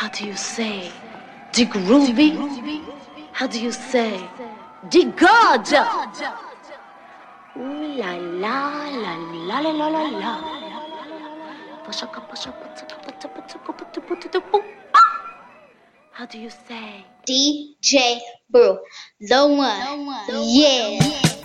How do you say? The groovy? How do you say? The god? Ooh la la la la la la la la. How do you say? DJ Brew, the one. Yeah. House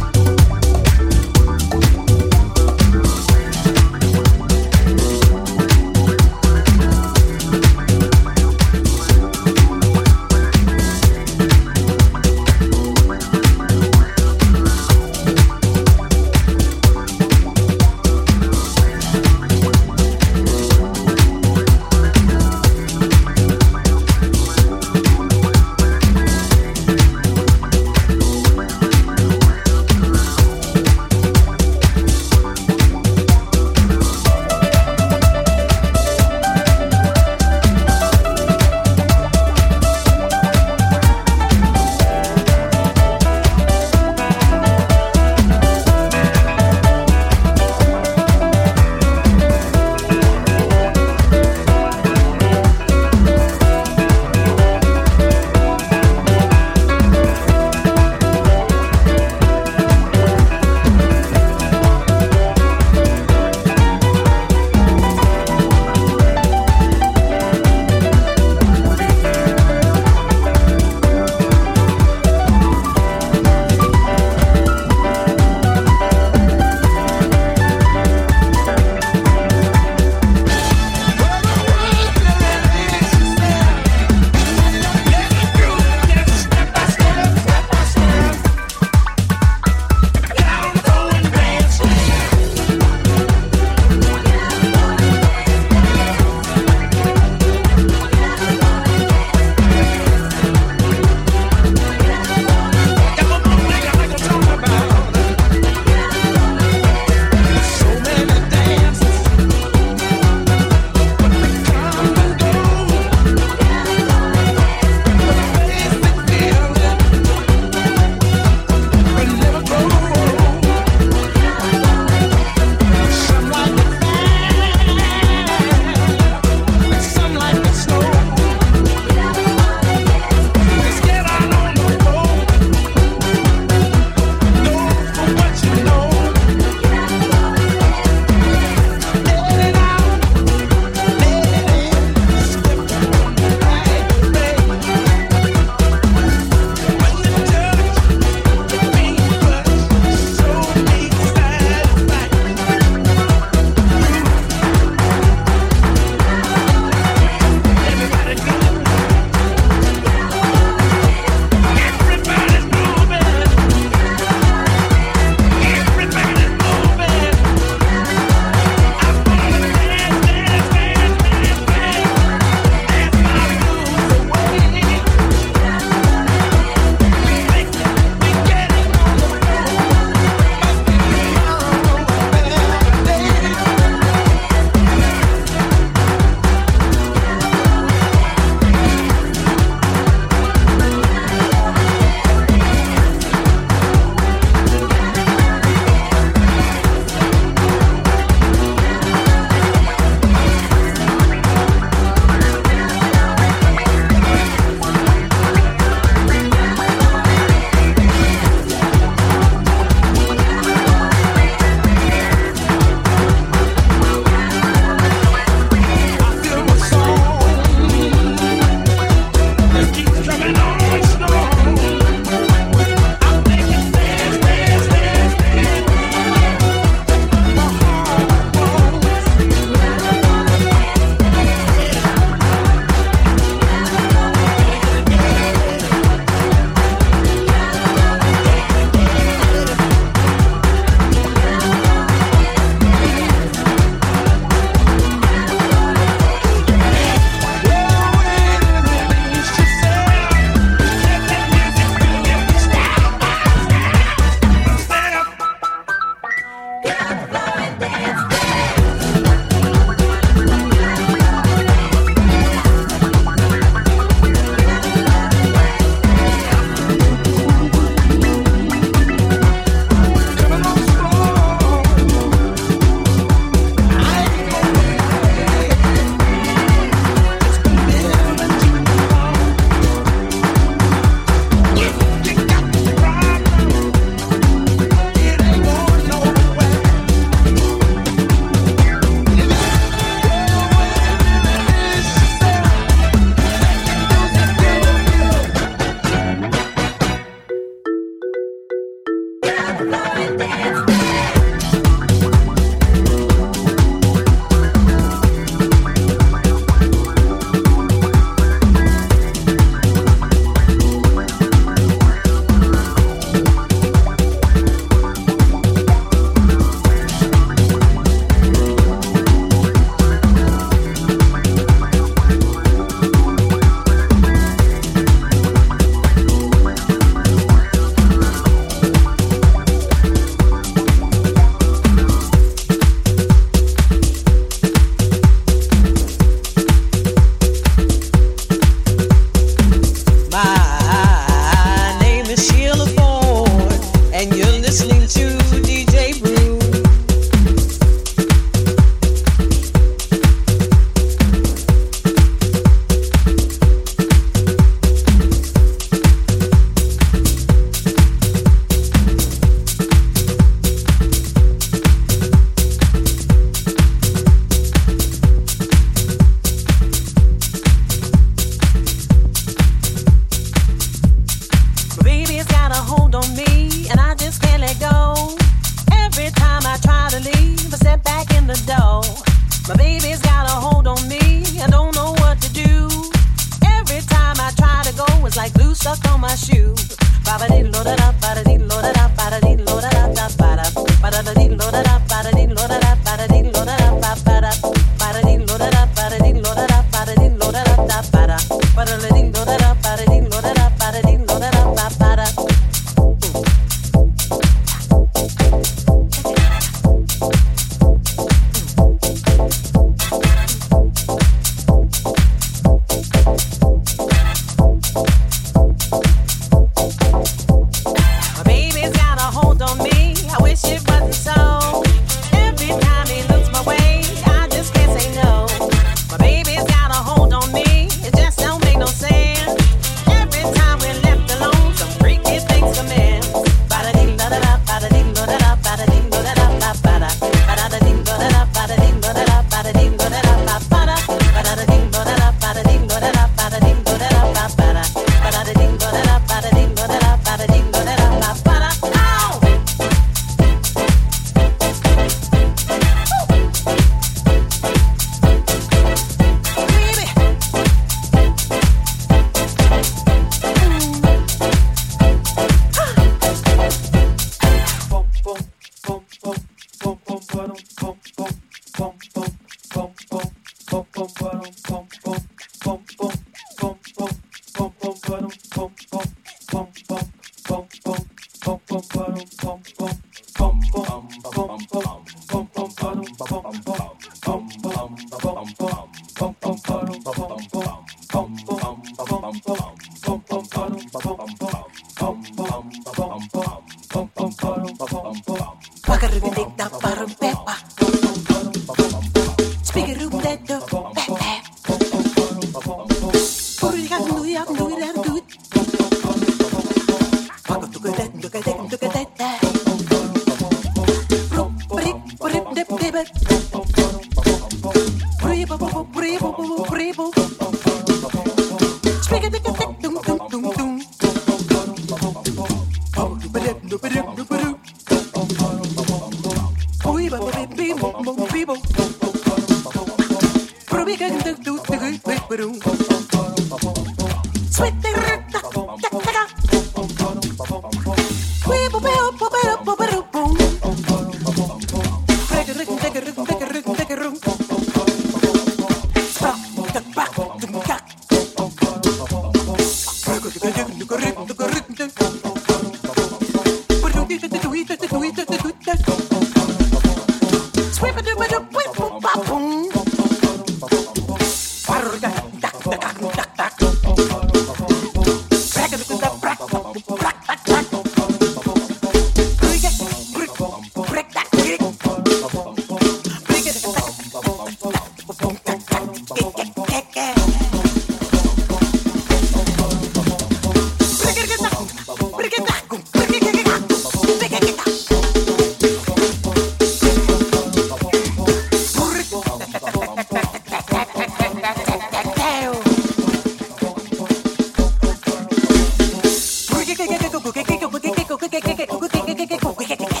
We get the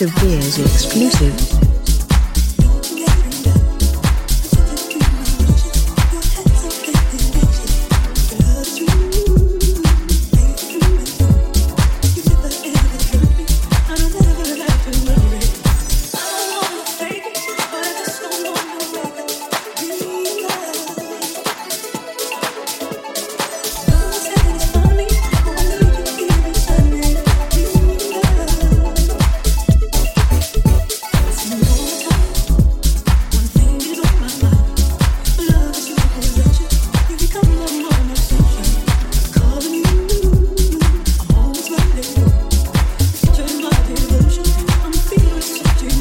of Beers exclusive.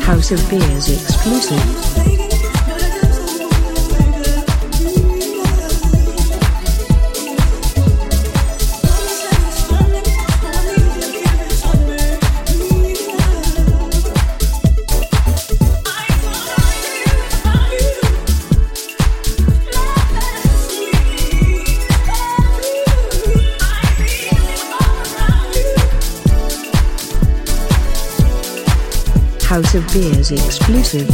House of Beers exclusive. House of Beers exclusive.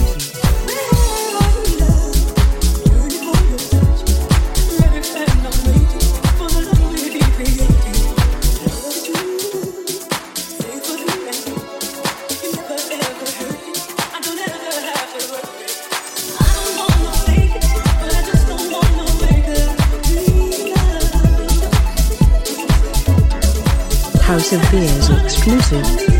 House of Beers exclusive.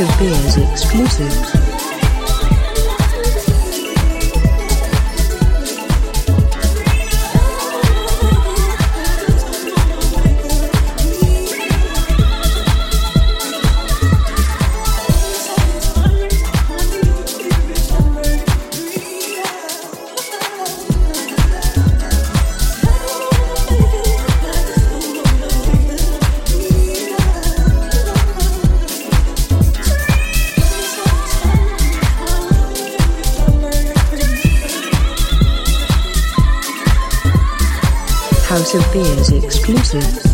Of Beers exclusive. Of Beers exclusive.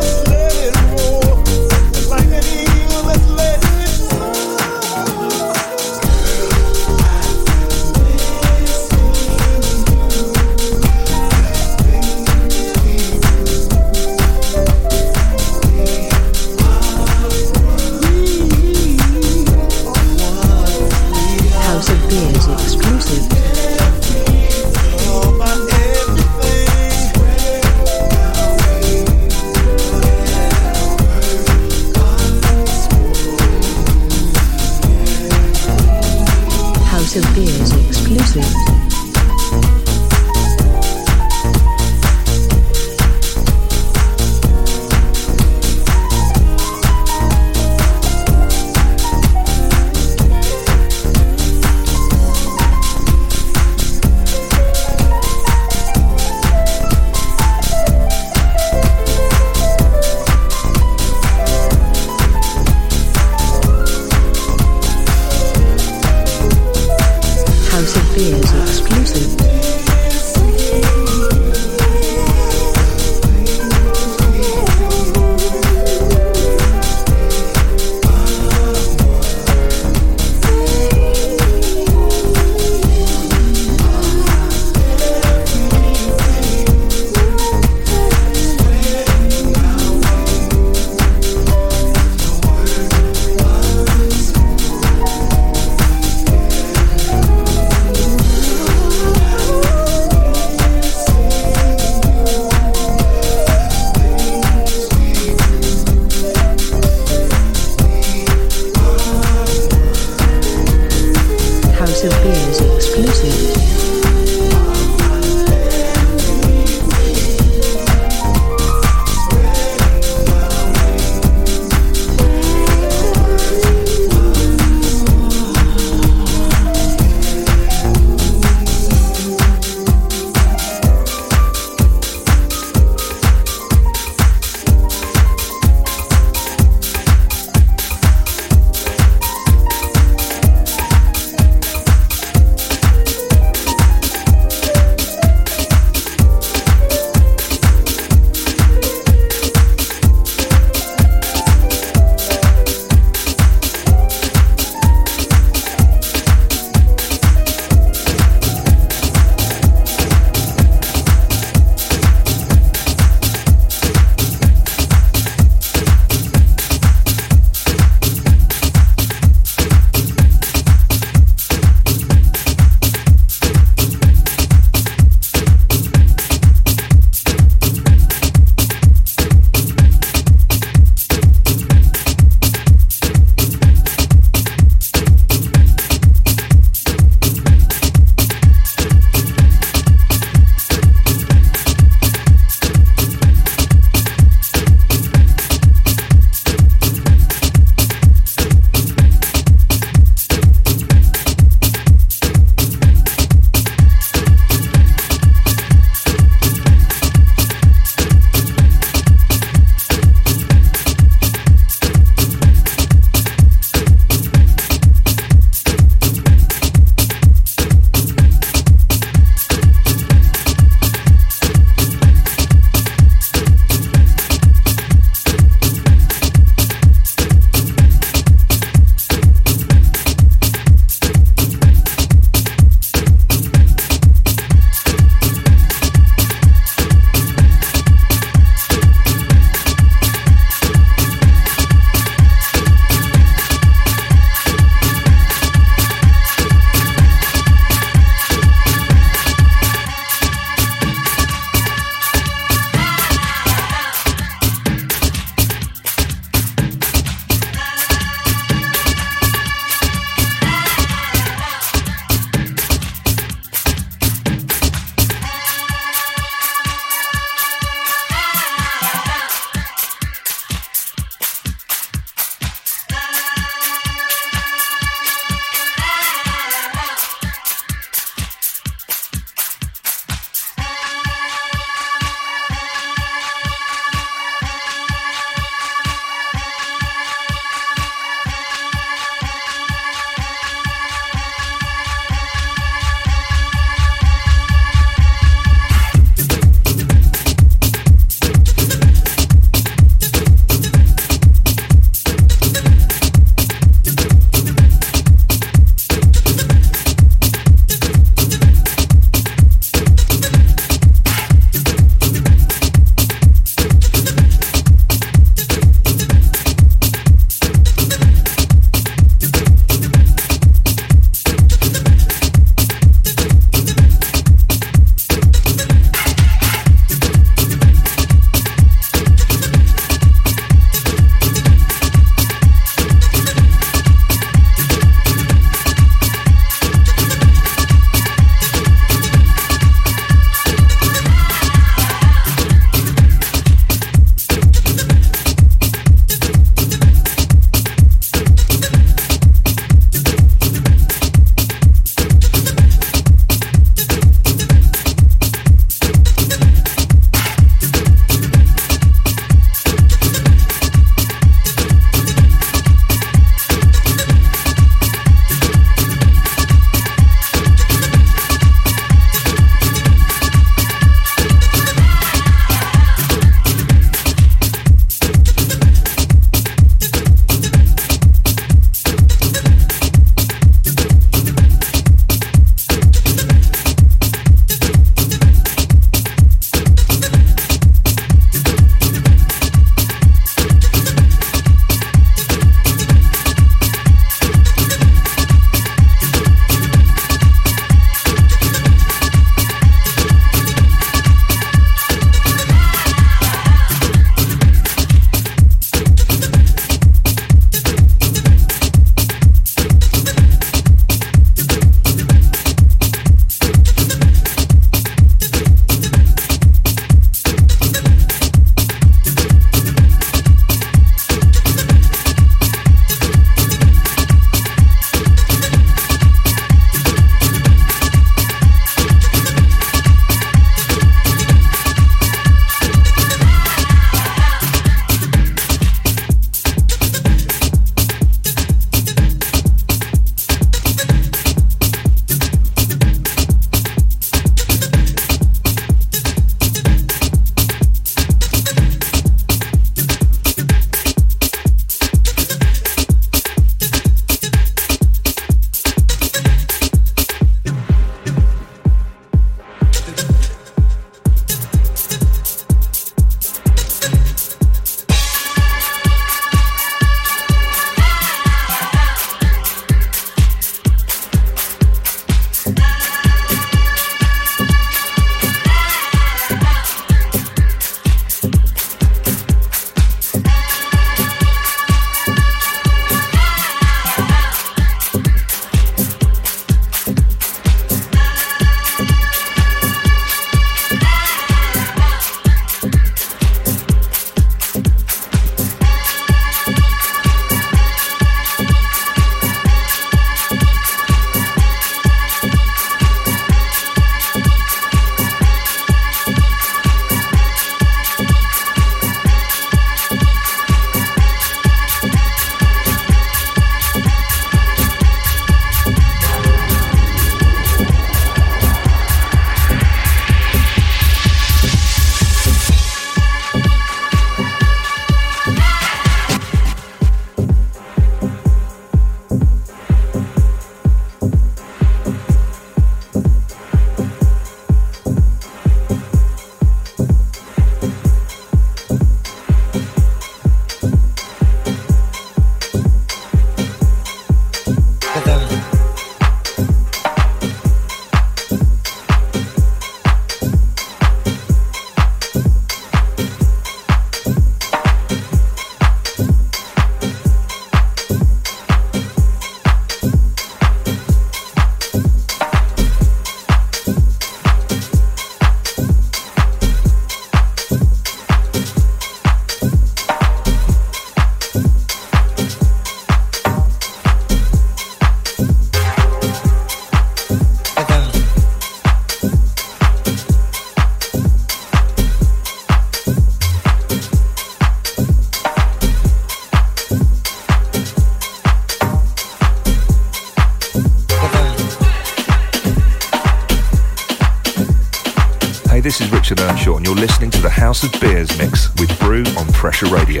House of Beers mix with Brew on Pressure Radio.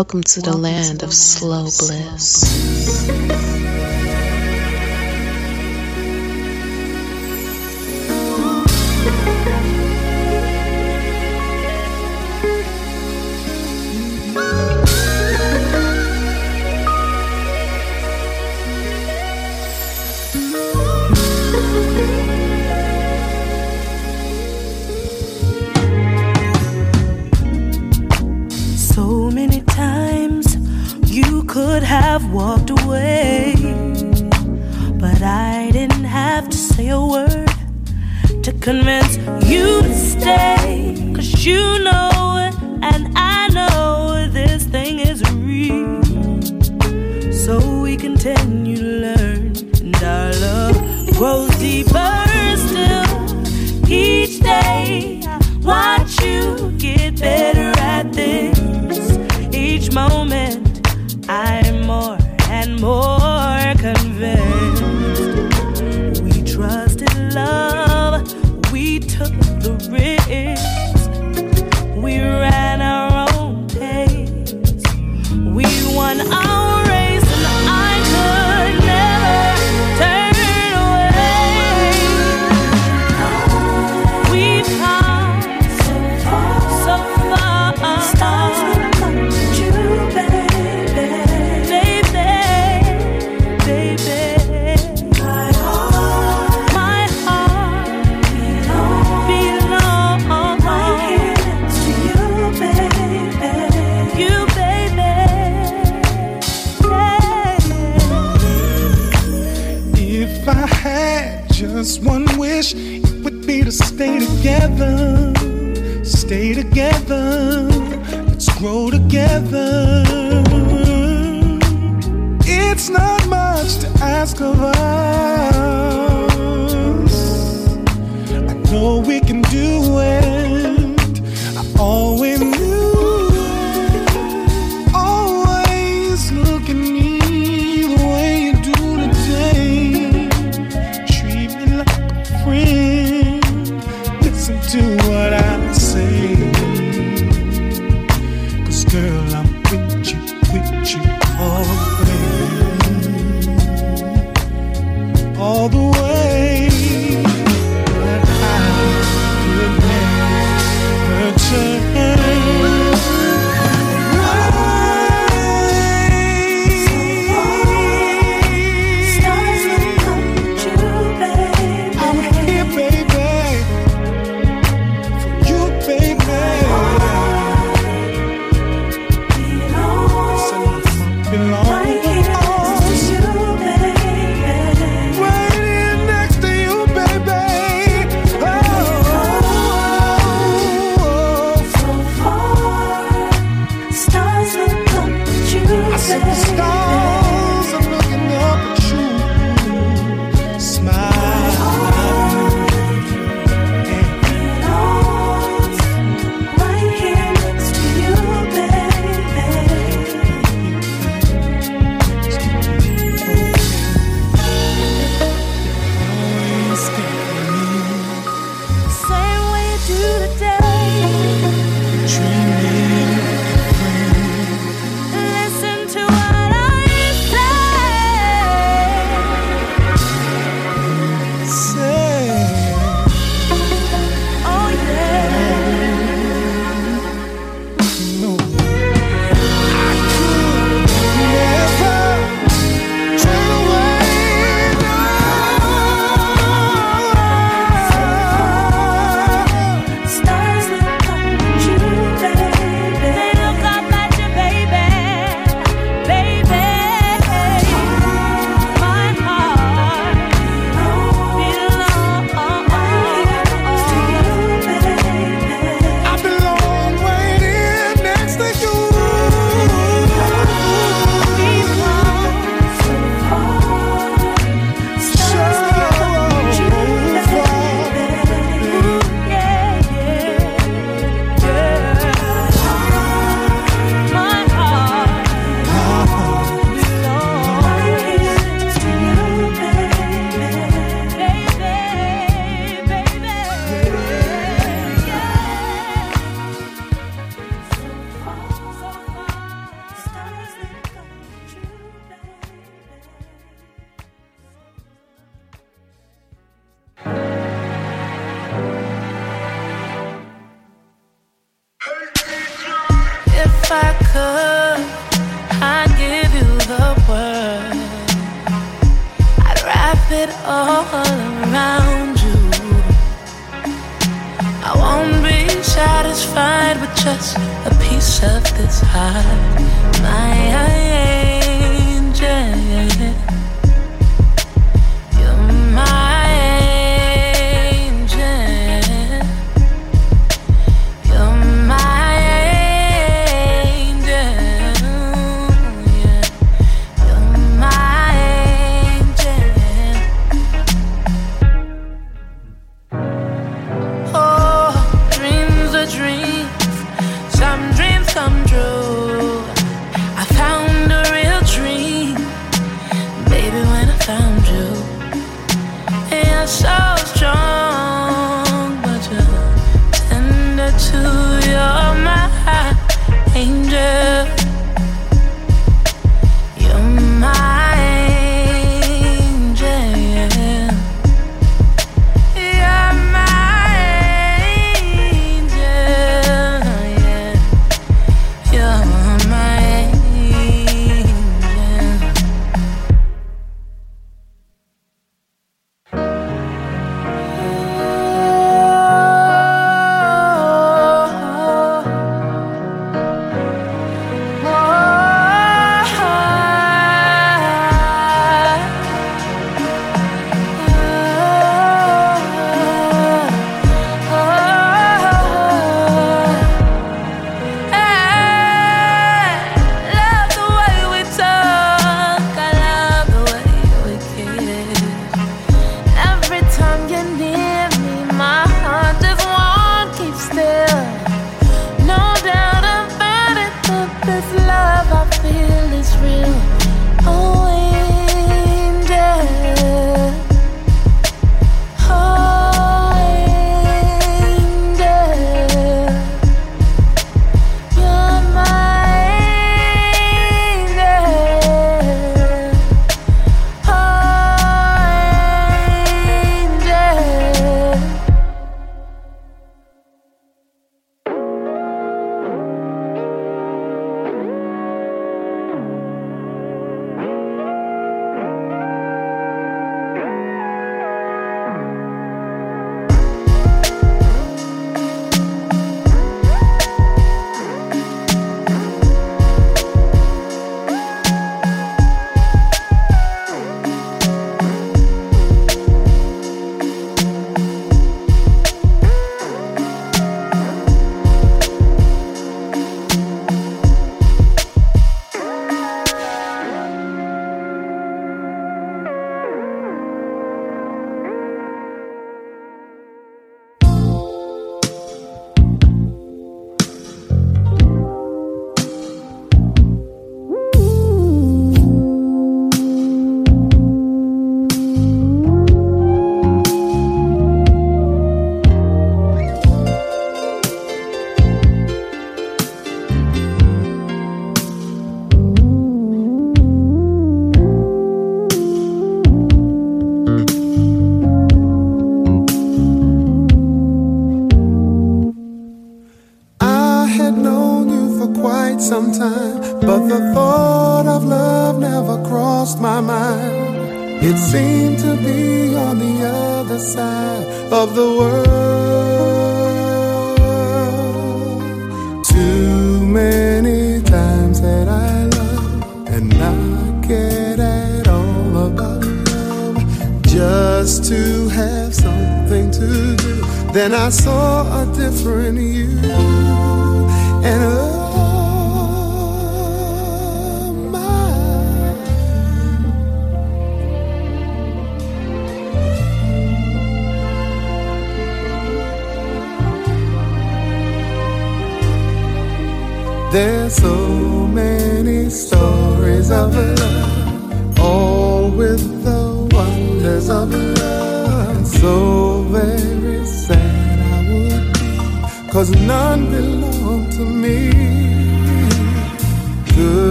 Welcome to the land of slow bliss. wish it would be to stay together, stay together, let's grow together. It's not much to ask of us. I know we can do it.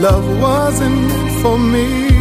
Love wasn't for me.